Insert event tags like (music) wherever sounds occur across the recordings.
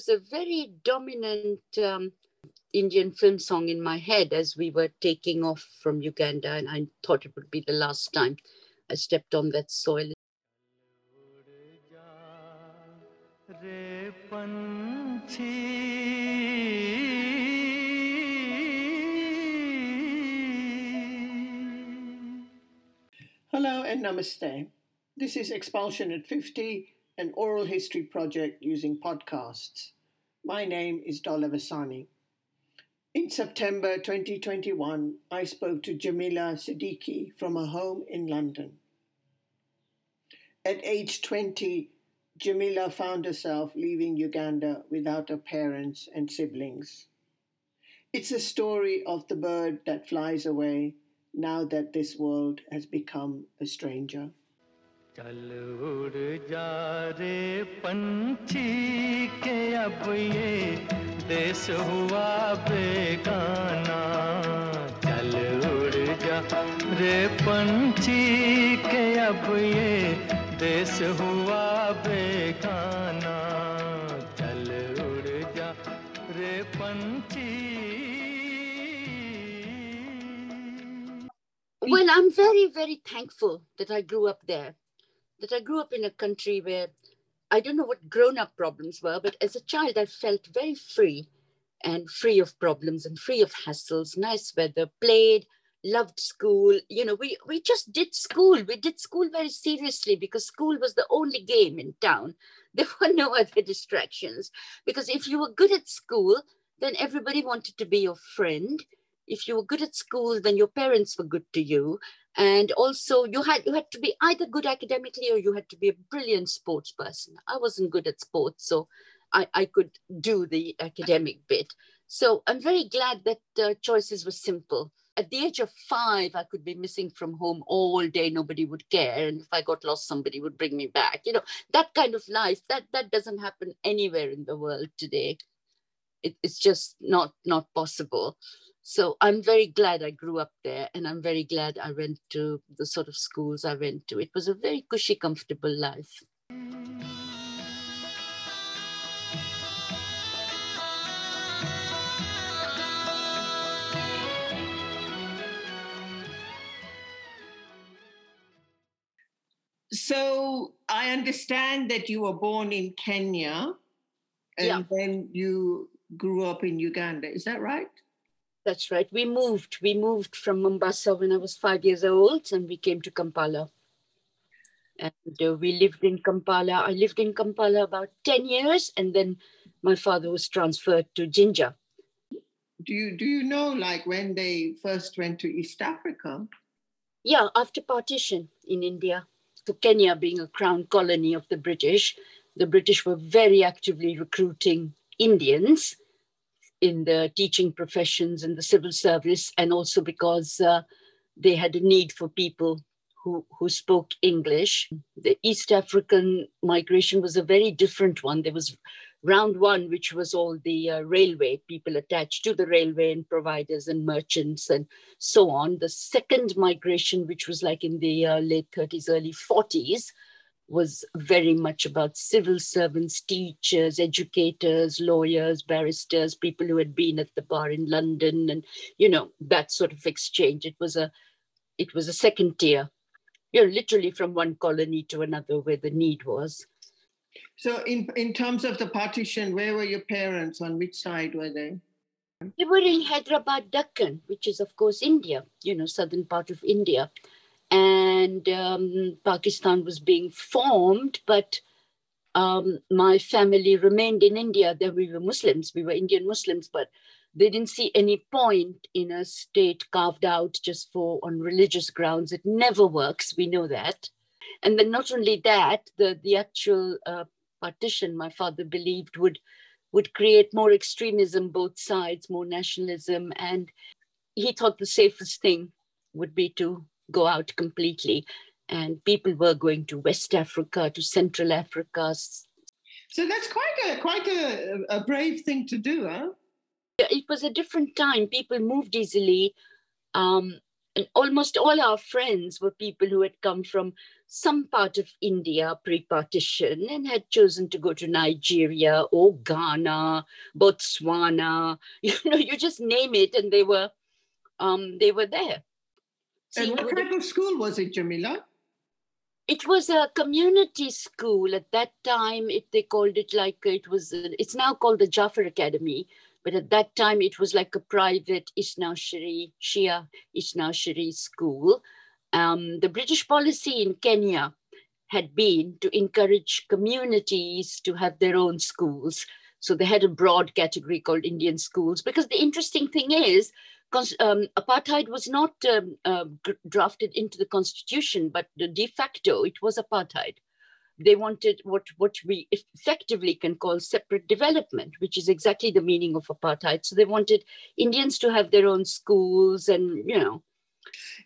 was a very dominant um, Indian film song in my head as we were taking off from Uganda, and I thought it would be the last time I stepped on that soil. Hello and namaste. This is Expulsion at 50, an oral history project using podcasts. My name is Dola Vasani. In September 2021, I spoke to Jameela Siddiqi from her home in London. At age 20, Jameela found herself leaving Uganda without her parents and siblings. It's a story of the bird that flies away now that this world has become a stranger. चल उड़ जा रे पंछी के अब ये देश हुआ बेगाना चल उड़ जा रे पंछी के अब ये देश हुआ बेगाना चल उड़ जा रे पंछी Well, I'm very, very thankful that I grew up there, that I grew up in a country where I don't know what grown up problems were, but as a child, I felt very free and free of problems and free of hassles, nice weather, played, loved school. You know, we, we just did school. We did school very seriously because school was the only game in town. (laughs) There were no other distractions. Because if you were good at school, then everybody wanted to be your friend. If you were good at school, then your parents were good to you. And also you had you had to be either good academically or you had to be a brilliant sports person. I wasn't good at sports so i, I could do the academic bit. So i'm very glad that uh, choices were simple. At the age of five i could be missing from home all day. Nobody would care. And if i got lost somebody would bring me back. You know that kind of life that that doesn't happen anywhere in the world today. It, it's just not not possible so I'm very glad I grew up there and I'm very glad I went to the sort of schools I went to. It was a very cushy, comfortable life. So I understand that you were born in Kenya and yeah. then you grew up in Uganda. Is that right? That's right. We moved. We moved from Mombasa when I was five years old, and we came to Kampala. And uh, we lived in Kampala. I lived in Kampala about ten years, and then my father was transferred to Jinja. Do you do you know like when they first went to East Africa? Yeah, after partition in India, to Kenya being a crown colony of the British, the British were very actively recruiting Indians in the teaching professions and the civil service, and also because uh, they had a need for people who, who spoke English. The East African migration was a very different one. There was round one, which was all the uh, railway, people attached to the railway and providers and merchants and so on. The second migration, which was like in the uh, late 30s, early 40s, was very much about civil servants, teachers, educators, lawyers, barristers, people who had been at the bar in London, and you know that sort of exchange. It was a, it was a second tier, you know, literally from one colony to another where the need was. So, in in terms of the partition, where were your parents? On which side were they? They were in Hyderabad, Deccan, which is of course India. You know, southern part of India and um, Pakistan was being formed, but um, my family remained in India. There we were Muslims, we were Indian Muslims, but they didn't see any point in a state carved out just for on religious grounds. It never works. We know that. And then not only that, the the actual uh, partition, my father believed would would create more extremism both sides, more nationalism, and he thought the safest thing would be to go out completely. And people were going to West Africa, to Central Africa. So that's quite a quite a, a brave thing to do, huh? It was a different time. People moved easily. Um, And almost all our friends were people who had come from some part of India pre partition and had chosen to go to Nigeria or Ghana, Botswana. (laughs) You know, you just name it, and they were, um, they were there. And what type of school was it, Jameela? It was a community school at that time. It, they called it like it was. It's now called the Jaffer Academy, but at that time it was like a private Isnaashari Shia Isnaashari school. Um, the British policy in Kenya had been to encourage communities to have their own schools. So they had a broad category called Indian schools. Because the interesting thing is, um, apartheid was not um, uh, drafted into the constitution, but de facto it was apartheid. They wanted what, what we effectively can call separate development, which is exactly the meaning of apartheid. So they wanted Indians to have their own schools and, you know.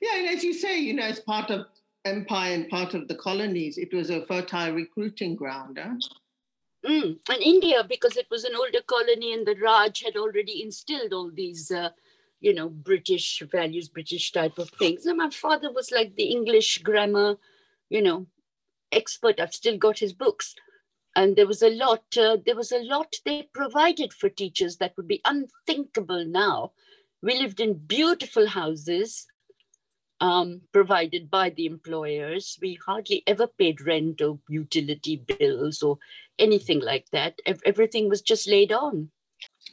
Yeah, and as you say, you know, as part of empire and part of the colonies, it was a fertile recruiting ground. Huh? Mm. And India, because it was an older colony and the Raj had already instilled all these uh, you know, British values, British type of things. And my father was like the English grammar, you know, expert. I've still got his books. And there was a lot, uh, there was a lot they provided for teachers that would be unthinkable now. We lived in beautiful houses um, provided by the employers. We hardly ever paid rent or utility bills or anything like that. Everything was just laid on.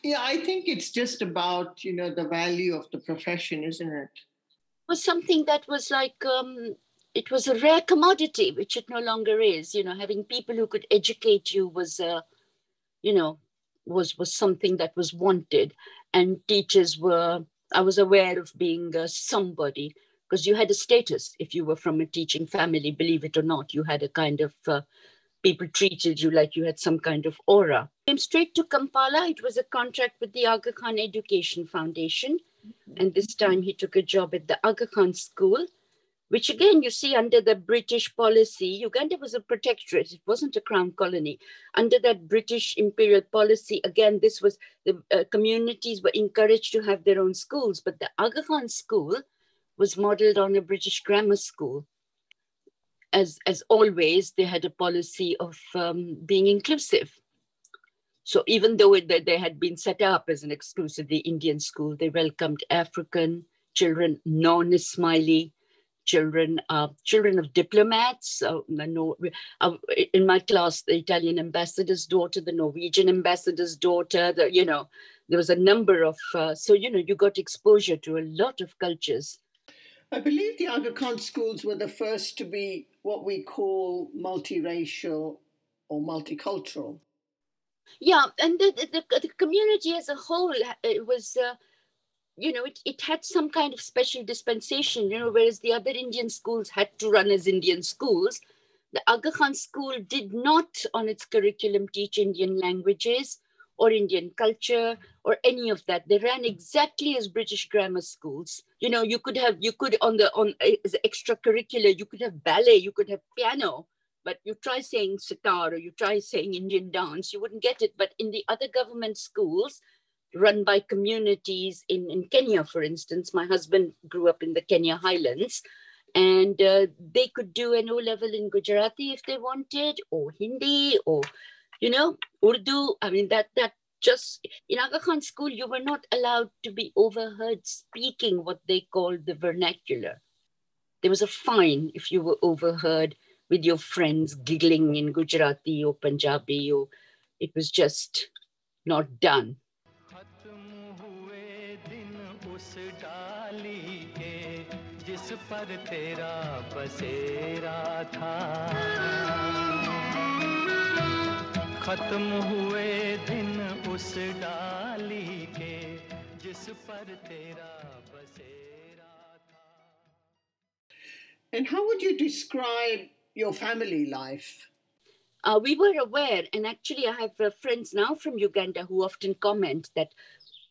Yeah, I think it's just about, you know, the value of the profession, isn't it? Was something that was like um, it was a rare commodity, which it no longer is. You know, having people who could educate you was, uh, you know, was was something that was wanted, and teachers were. I was aware of being uh, somebody because you had a status if you were from a teaching family. Believe it or not, you had a kind of uh, people treated you like you had some kind of aura. Came straight to Kampala. It was a contract with the Aga Khan Education Foundation. And this time he took a job at the Aga Khan School, which again, you see, under the British policy, Uganda was a protectorate. It wasn't a crown colony. Under that British imperial policy, again, this was the uh, communities were encouraged to have their own schools, but the Aga Khan School was modeled on a British grammar school as, as always, they had a policy of um, being inclusive. So even though it, they had been set up as an exclusively Indian school, they welcomed African children, non-Ismaili children, uh, children of diplomats. Uh, uh, in my class, the Italian ambassador's daughter, the Norwegian ambassador's daughter, the, you know, there was a number of, uh, so, you know, you got exposure to a lot of cultures. I believe the Aga Khan schools were the first to be what we call multiracial or multicultural. Yeah, and the, the, the community as a whole it was, uh, you know, it, it had some kind of special dispensation, you know, whereas the other Indian schools had to run as Indian schools. The Aga Khan school did not, on its curriculum, teach Indian languages or Indian culture or any of that. They ran exactly as British grammar schools. You know, you could have, you could on the, on as extracurricular, you could have ballet, you could have piano, but you try saying sitar or you try saying Indian dance, you wouldn't get it. But in the other government schools, run by communities in, in Kenya, for instance, my husband grew up in the Kenya highlands and uh, they could do an O level in Gujarati if they wanted, or Hindi, or you know, Urdu. I mean, that that just in Aga Khan school, you were not allowed to be overheard speaking what they called the vernacular. There was a fine if you were overheard with your friends giggling in Gujarati or Punjabi, or it was just not done. खत्म हुए दिन उस डाली के जिस पर तेरा बसेरा था And how would you describe your family life? Uh, we were aware, and actually, I have uh, friends now from Uganda who often comment that,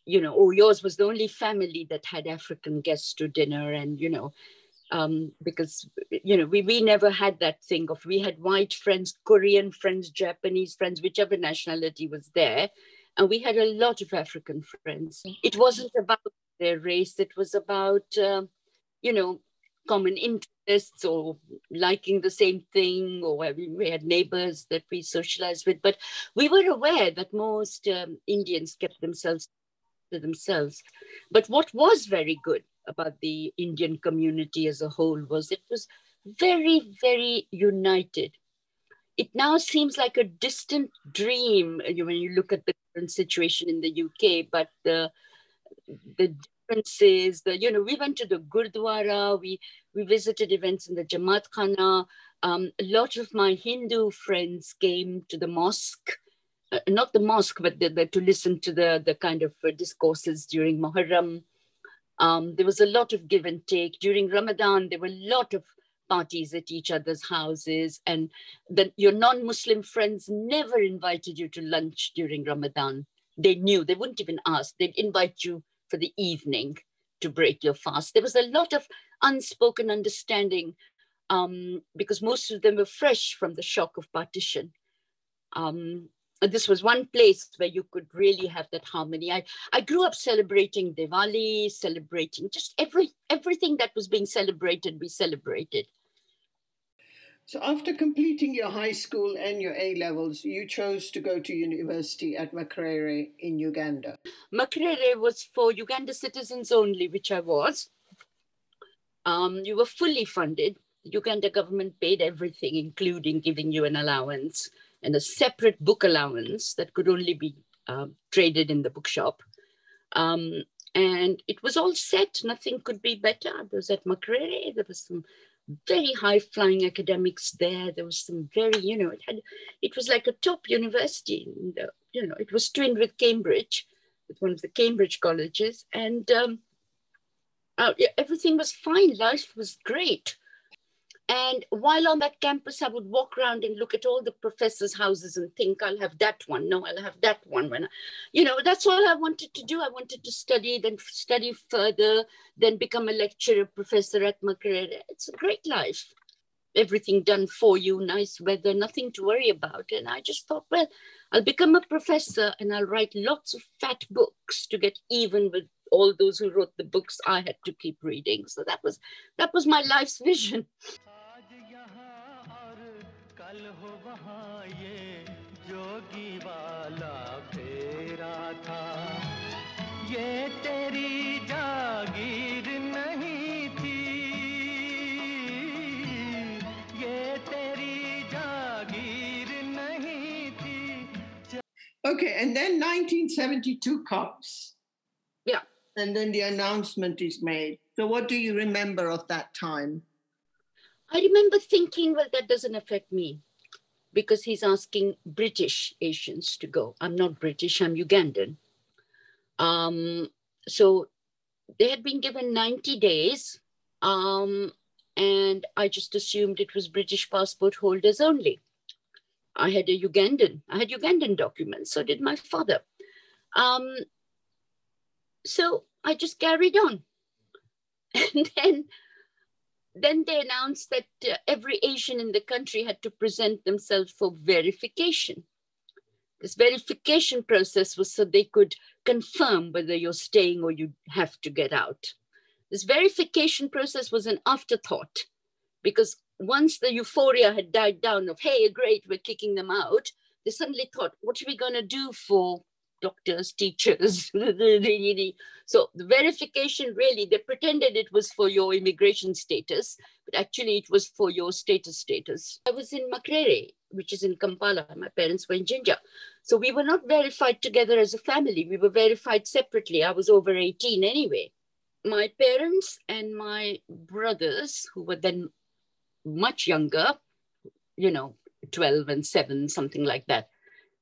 you know, oh, yours was the only family that had African guests to dinner, and you know, um, because you know we, we never had that thing of we had white friends korean friends japanese friends whichever nationality was there and we had a lot of african friends it wasn't about their race it was about uh, you know, common interests or liking the same thing, or we had neighbors that we socialized with. But we were aware that most um, Indians kept themselves to themselves. But what was very good about the Indian community as a whole was it was very, very united. It now seems like a distant dream when you look at the current situation in the UK, but the the differences, the you know, we went to the Gurdwara, we we visited events in the Jamaat Khana. Um, a lot of my Hindu friends came to the mosque, uh, not the mosque, but the, the, to listen to the the kind of discourses during Muharram. Um, there was a lot of give and take during Ramadan. There were a lot of parties at each other's houses, and then your non-Muslim friends never invited you to lunch during Ramadan. They knew they wouldn't even ask. They'd invite you for the evening to break your fast. There was a lot of unspoken understanding um, because most of them were fresh from the shock of partition. Um, this was one place where you could really have that harmony. I, I grew up celebrating Diwali, celebrating just every everything that was being celebrated, we celebrated. So, after completing your high school and your A levels, you chose to go to university at Makerere in Uganda. Makerere was for Uganda citizens only, which I was. Um, you were fully funded. The Uganda government paid everything, including giving you an allowance and a separate book allowance that could only be uh, traded in the bookshop. Um, and it was all set. Nothing could be better. There was at Makerere. There was some very high flying academics there. There was some very, you know, it had, it was like a top university. Uh, you know, it was twinned with Cambridge, with one of the Cambridge colleges, and um, uh, everything was fine. Life was great. And while on that campus, I would walk around and look at all the professors' houses and think, I'll have that one. No, I'll have that one. When, I, you know, that's all I wanted to do. I wanted to study, then study further, then become a lecturer, professor at Makerere. It's a great life. Everything done for you, nice weather, nothing to worry about. And I just thought, well, I'll become a professor and I'll write lots of fat books to get even with all those who wrote the books I had to keep reading. So that was that was my life's vision. (laughs) (laughs) कल हो वहाँ ये जोगी वाला फेरा था ये तेरी जागीर नहीं थी ये तेरी जागीर नहीं थी Okay, and then 1972 comes. Yeah. And then the announcement is made. So, what do you remember of that time? I remember thinking, well, that doesn't affect me because he's asking British Asians to go. I'm not British, I'm Ugandan. Um, so they had been given 90 days, um, and I just assumed it was British passport holders only. I had a Ugandan, I had Ugandan documents, so did my father. Um, so I just carried on. (laughs) And then then they announced that uh, every Asian in the country had to present themselves for verification. This verification process was so they could confirm whether you're staying or you have to get out. This verification process was an afterthought because once the euphoria had died down of, hey, great, we're kicking them out, they suddenly thought, what are we going to do for doctors, teachers. (laughs) so the verification really, they pretended it was for your immigration status, but actually it was for your status status. I was in Makerere, which is in Kampala. My parents were in Jinja. So we were not verified together as a family. We were verified separately. I was over 18 anyway. My parents and my brothers, who were then much younger, you know, 12 and 7, something like that.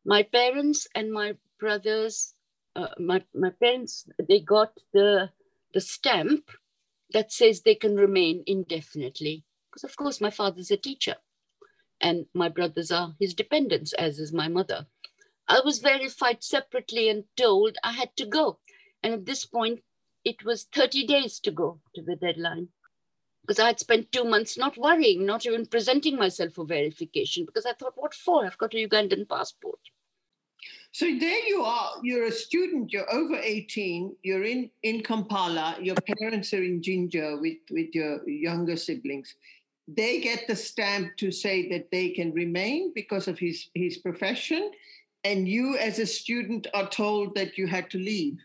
My parents and my brothers, uh, my, my parents, they got the, the stamp that says they can remain indefinitely. Because, of course, my father's a teacher and my brothers are his dependents, as is my mother. I was verified separately and told I had to go. And at this point, it was 30 days to go to the deadline. Because I had spent two months not worrying, not even presenting myself for verification, because I thought, what for? I've got a Ugandan passport. So there you are. You're a student. You're over 18. You're in in Kampala. Your parents are in Jinja with with your younger siblings. They get the stamp to say that they can remain because of his his profession, and you as a student are told that you had to leave.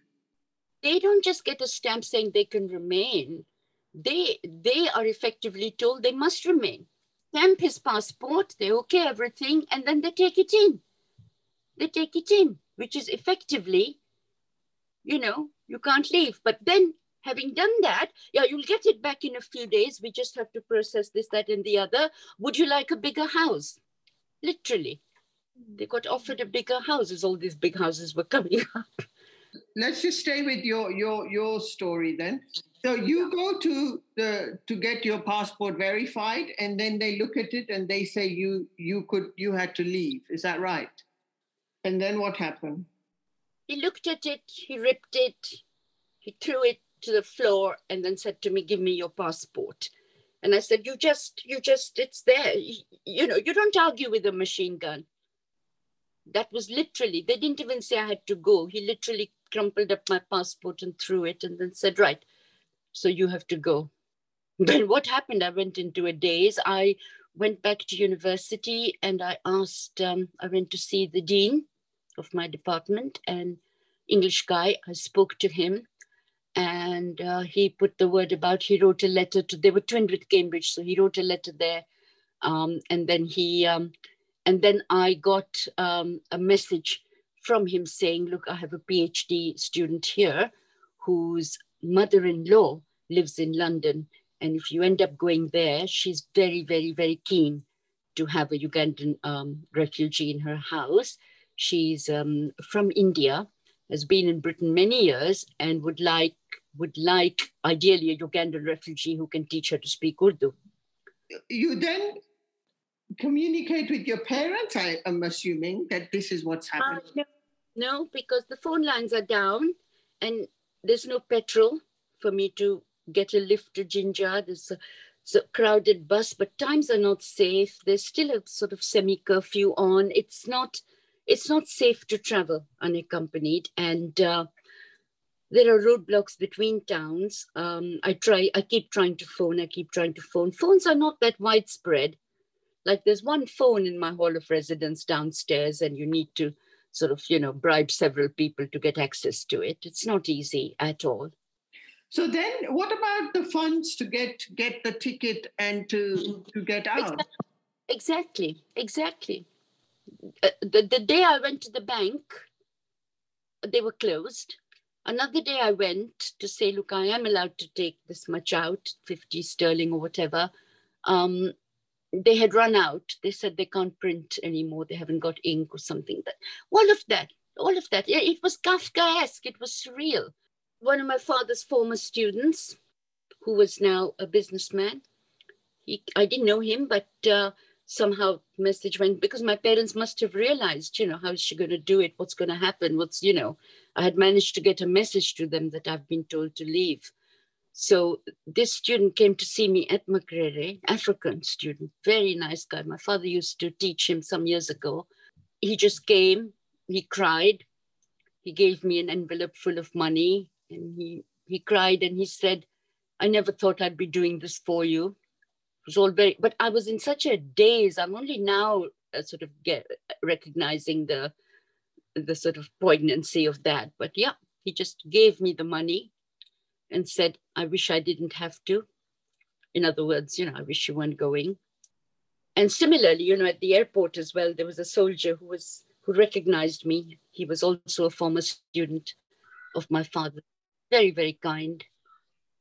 They don't just get a stamp saying they can remain. They they are effectively told they must remain. Stamp his passport. They okay everything, and then they take it in they take it in, which is effectively, you know, you can't leave. But then having done that, yeah, you'll get it back in a few days. We just have to process this, that, and the other. Would you like a bigger house? Literally. They got offered a bigger house as all these big houses were coming (laughs) up. Let's just stay with your your your story then. So you go to the to get your passport verified, and then they look at it and they say you you could you had to leave. Is that right? And then what happened? He looked at it, he ripped it, he threw it to the floor, and then said to me, Give me your passport. And I said, You just, you just, it's there. You know, you don't argue with a machine gun. That was literally, they didn't even say I had to go. He literally crumpled up my passport and threw it and then said, Right, so you have to go. (laughs) Then what happened? I went into a daze. I went back to university and I asked, um, I went to see the dean of my department, and English guy. I spoke to him, and uh, he put the word about. He wrote a letter to. They were twinned with Cambridge, so he wrote a letter there, um, and then he, um, and then I got um, a message from him saying, "Look, I have a PhD student here, whose mother-in-law lives in London." And if you end up going there, she's very, very, very keen to have a Ugandan um, refugee in her house. She's um, from India, has been in Britain many years, and would like would like ideally a Ugandan refugee who can teach her to speak Urdu. You then communicate with your parents. I am assuming that this is what's uh, happening. Uh, no, no, because the phone lines are down, and there's no petrol for me to get a lift to Jinja. There's a, a crowded bus, but times are not safe. There's still a sort of semi curfew on. It's not it's not safe to travel unaccompanied. And uh, there are roadblocks between towns. Um, i try i keep trying to phone i keep trying to phone. Phones are not that widespread. Like there's one phone in my hall of residence downstairs and you need to sort of you know bribe several people to get access to it. It's not easy at all. So then what about the funds to get get the ticket and to to get out? Exactly. Exactly uh, the, the day I went to the bank, they were closed. Another day I went to say, look, I am allowed to take this much out, 50 sterling or whatever. Um, they had run out. They said they can't print anymore. They haven't got ink or something. All of that, all of that. It was Kafkaesque. It was surreal. One of my father's former students, who was now a businessman, he, I didn't know him, but uh, somehow message went because my parents must have realized you know how is she going to do it what's going to happen what's you know i had managed to get a message to them that i've been told to leave so this student came to see me at Makerere, African student, very nice guy. My father used to teach him some years ago. He just came, he cried, he gave me an envelope full of money, and he he cried and he said, I never thought I'd be doing this for you was all very, but I was in such a daze. I'm only now uh, sort of get recognizing the the sort of poignancy of that. But yeah, he just gave me the money and said, I wish I didn't have to. In other words, you know, I wish you weren't going. And similarly, you know, at the airport as well, there was a soldier who was who recognized me. He was also a former student of my father. Very, very kind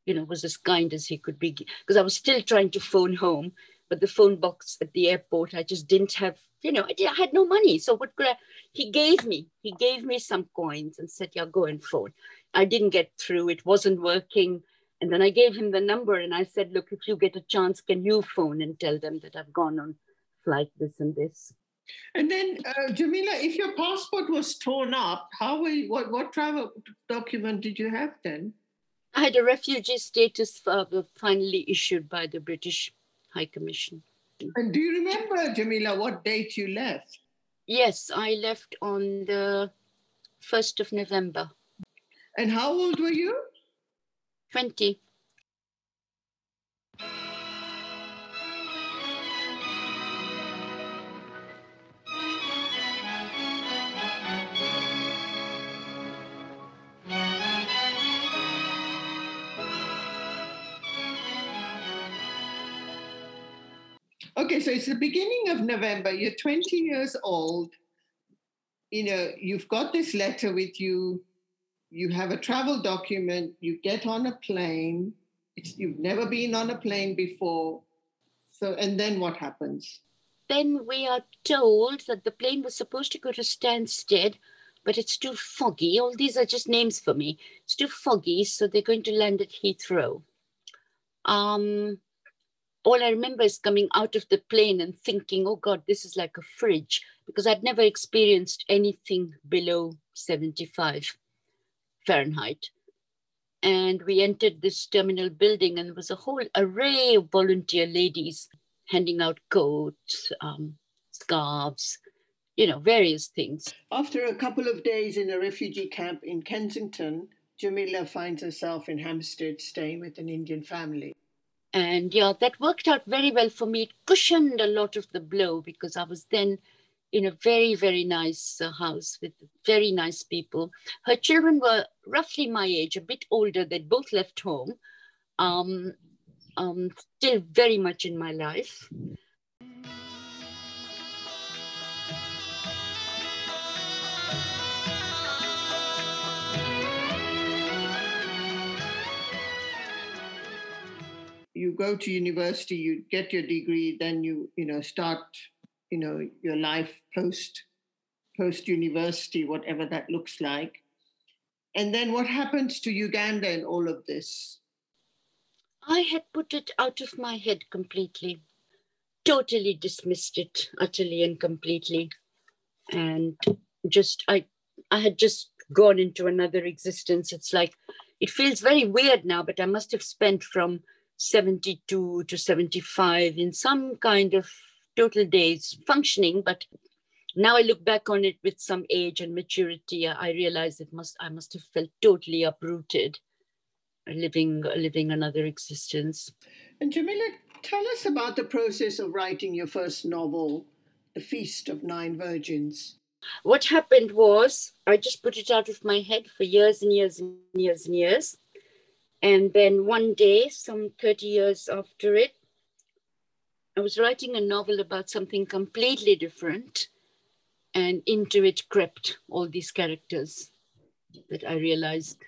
you know, was as kind as he could be. Because I was still trying to phone home, but the phone box at the airport, I just didn't have, you know, I, did, I had no money. So what could I? He gave me, he gave me some coins and said, yeah, go and phone. I didn't get through. It wasn't working. And then I gave him the number and I said, look, if you get a chance, can you phone and tell them that I've gone on flight this and this? And then, uh, Jameela, if your passport was torn up, how will you, what what travel document did you have then? I had a refugee status uh, finally issued by the British High Commission. And do you remember, Jameela, what date you left? Yes, I left on the 1st of November. And how old were you? 20. Okay, so it's the beginning of November. You're 20 years old. You know, you've got this letter with you. You have a travel document. You get on a plane. It's, you've never been on a plane before. So, and then what happens? Then we are told that the plane was supposed to go to Stansted, but it's too foggy. All these are just names for me. It's too foggy, so they're going to land at Heathrow. Um, all I remember is coming out of the plane and thinking, oh God, this is like a fridge, because I'd never experienced anything below 75 Fahrenheit. And we entered this terminal building, and there was a whole array of volunteer ladies handing out coats, um, scarves, you know, various things. After a couple of days in a refugee camp in Kensington, Jameela finds herself in Hampstead staying with an Indian family. And yeah, that worked out very well for me. It cushioned a lot of the blow because I was then in a very, very nice uh, house with very nice people. Her children were roughly my age, a bit older. They'd both left home, um, um, still very much in my life. You go to university, you get your degree, then you you know start you know your life post post university, whatever that looks like. And then what happens to Uganda in all of this? I had put it out of my head completely, totally dismissed it utterly and completely, and just I I had just gone into another existence. It's like it feels very weird now, but I must have spent from 72 to 75 in some kind of total daze functioning but now i look back on it with some age and maturity i realize it must i must have felt totally uprooted living living another existence. And jameela tell us about the process of writing your first novel the feast of nine virgins. What happened was i just put it out of my head for years and years and years and years and then one day, some 30 years after it, I was writing a novel about something completely different, and into it crept all these characters that I realized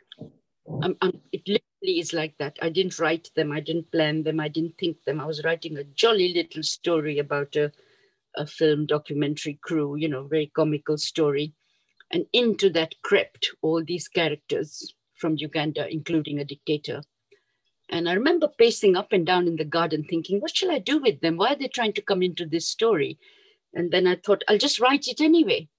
I'm, I'm, it literally is like that. I didn't write them, I didn't plan them, I didn't think them. I was writing a jolly little story about a, a film documentary crew, you know, very comical story. And into that crept all these characters from Uganda, including a dictator. And I remember pacing up and down in the garden thinking, what shall I do with them? Why are they trying to come into this story? And then I thought, I'll just write it anyway.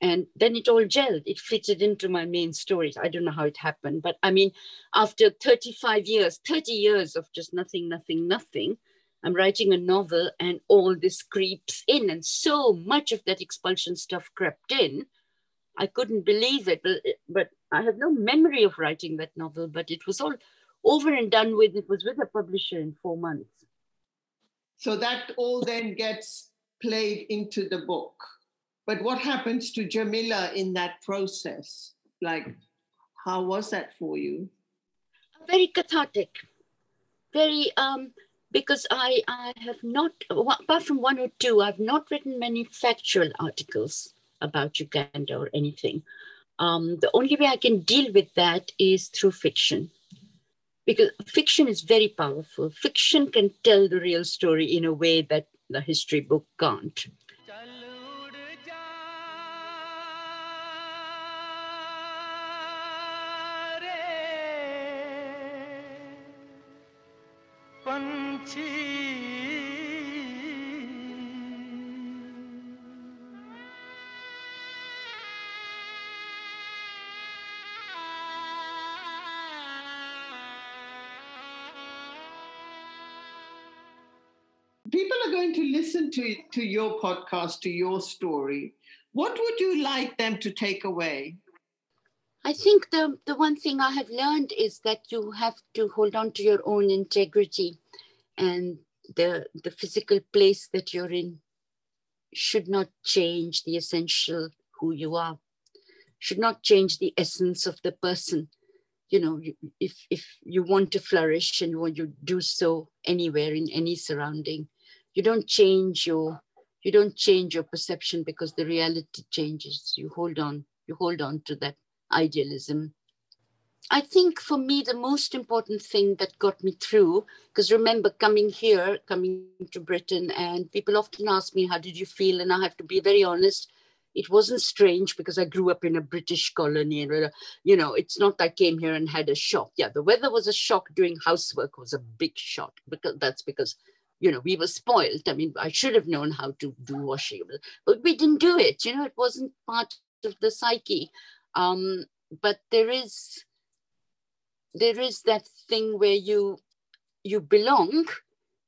And then it all gelled. It fitted into my main stories. I don't know how it happened, but I mean, after 35 years, 30 years of just nothing, nothing, nothing, I'm writing a novel and all this creeps in. And so much of that expulsion stuff crept in I couldn't believe it, but, but I have no memory of writing that novel, but it was all over and done with. It was with a publisher in four months. So that all then gets played into the book. But what happens to Jameela in that process? Like, how was that for you? Very cathartic. Very, um, because I, I have not, apart from one or two, I've not written many factual articles about Uganda or anything. Um, the only way I can deal with that is through fiction. Because fiction is very powerful. Fiction can tell the real story in a way that the history book can't. People are going to listen to, to your podcast, to your story, what would you like them to take away? I think the, the one thing I have learned is that you have to hold on to your own integrity and the, the physical place that you're in should not change the essential who you are, should not change the essence of the person. You know, if, if you want to flourish and you want to do so anywhere in any surrounding, you don't change your you don't change your perception because the reality changes. You hold on, you hold on to that idealism. I think for me, the most important thing that got me through, because remember coming here, coming to Britain, and people often ask me, How did you feel? And I have to be very honest, it wasn't strange because I grew up in a British colony. And, you know, it's not I came here and had a shock. Yeah, the weather was a shock. Doing housework was a big shock because that's because, you know, we were spoiled. I mean, I should have known how to do washing, but we didn't do it. You know, it wasn't part of the psyche. Um, but there is there is that thing where you you belong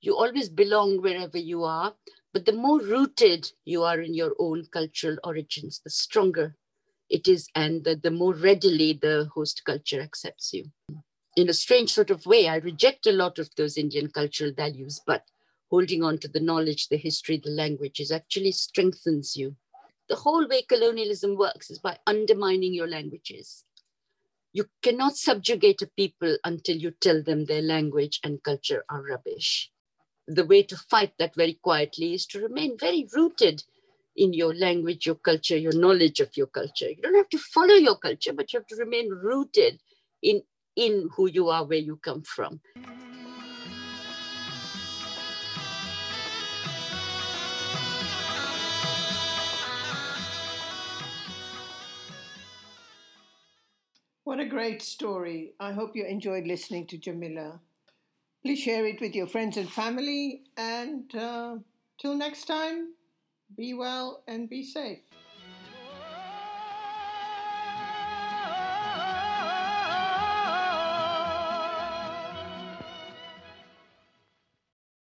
you always belong wherever you are but the more rooted you are in your own cultural origins the stronger it is and the, the more readily the host culture accepts you in a strange sort of way i reject a lot of those indian cultural values but holding on to the knowledge the history the language is actually strengthens you the whole way colonialism works is by undermining your languages. You cannot subjugate a people until you tell them their language and culture are rubbish. The way to fight that very quietly is to remain very rooted in your language, your culture, your knowledge of your culture. You don't have to follow your culture, but you have to remain rooted in, in who you are, where you come from. What a great story. I hope you enjoyed listening to Jameela. Please share it with your friends and family. And uh, till next time, be well and be safe.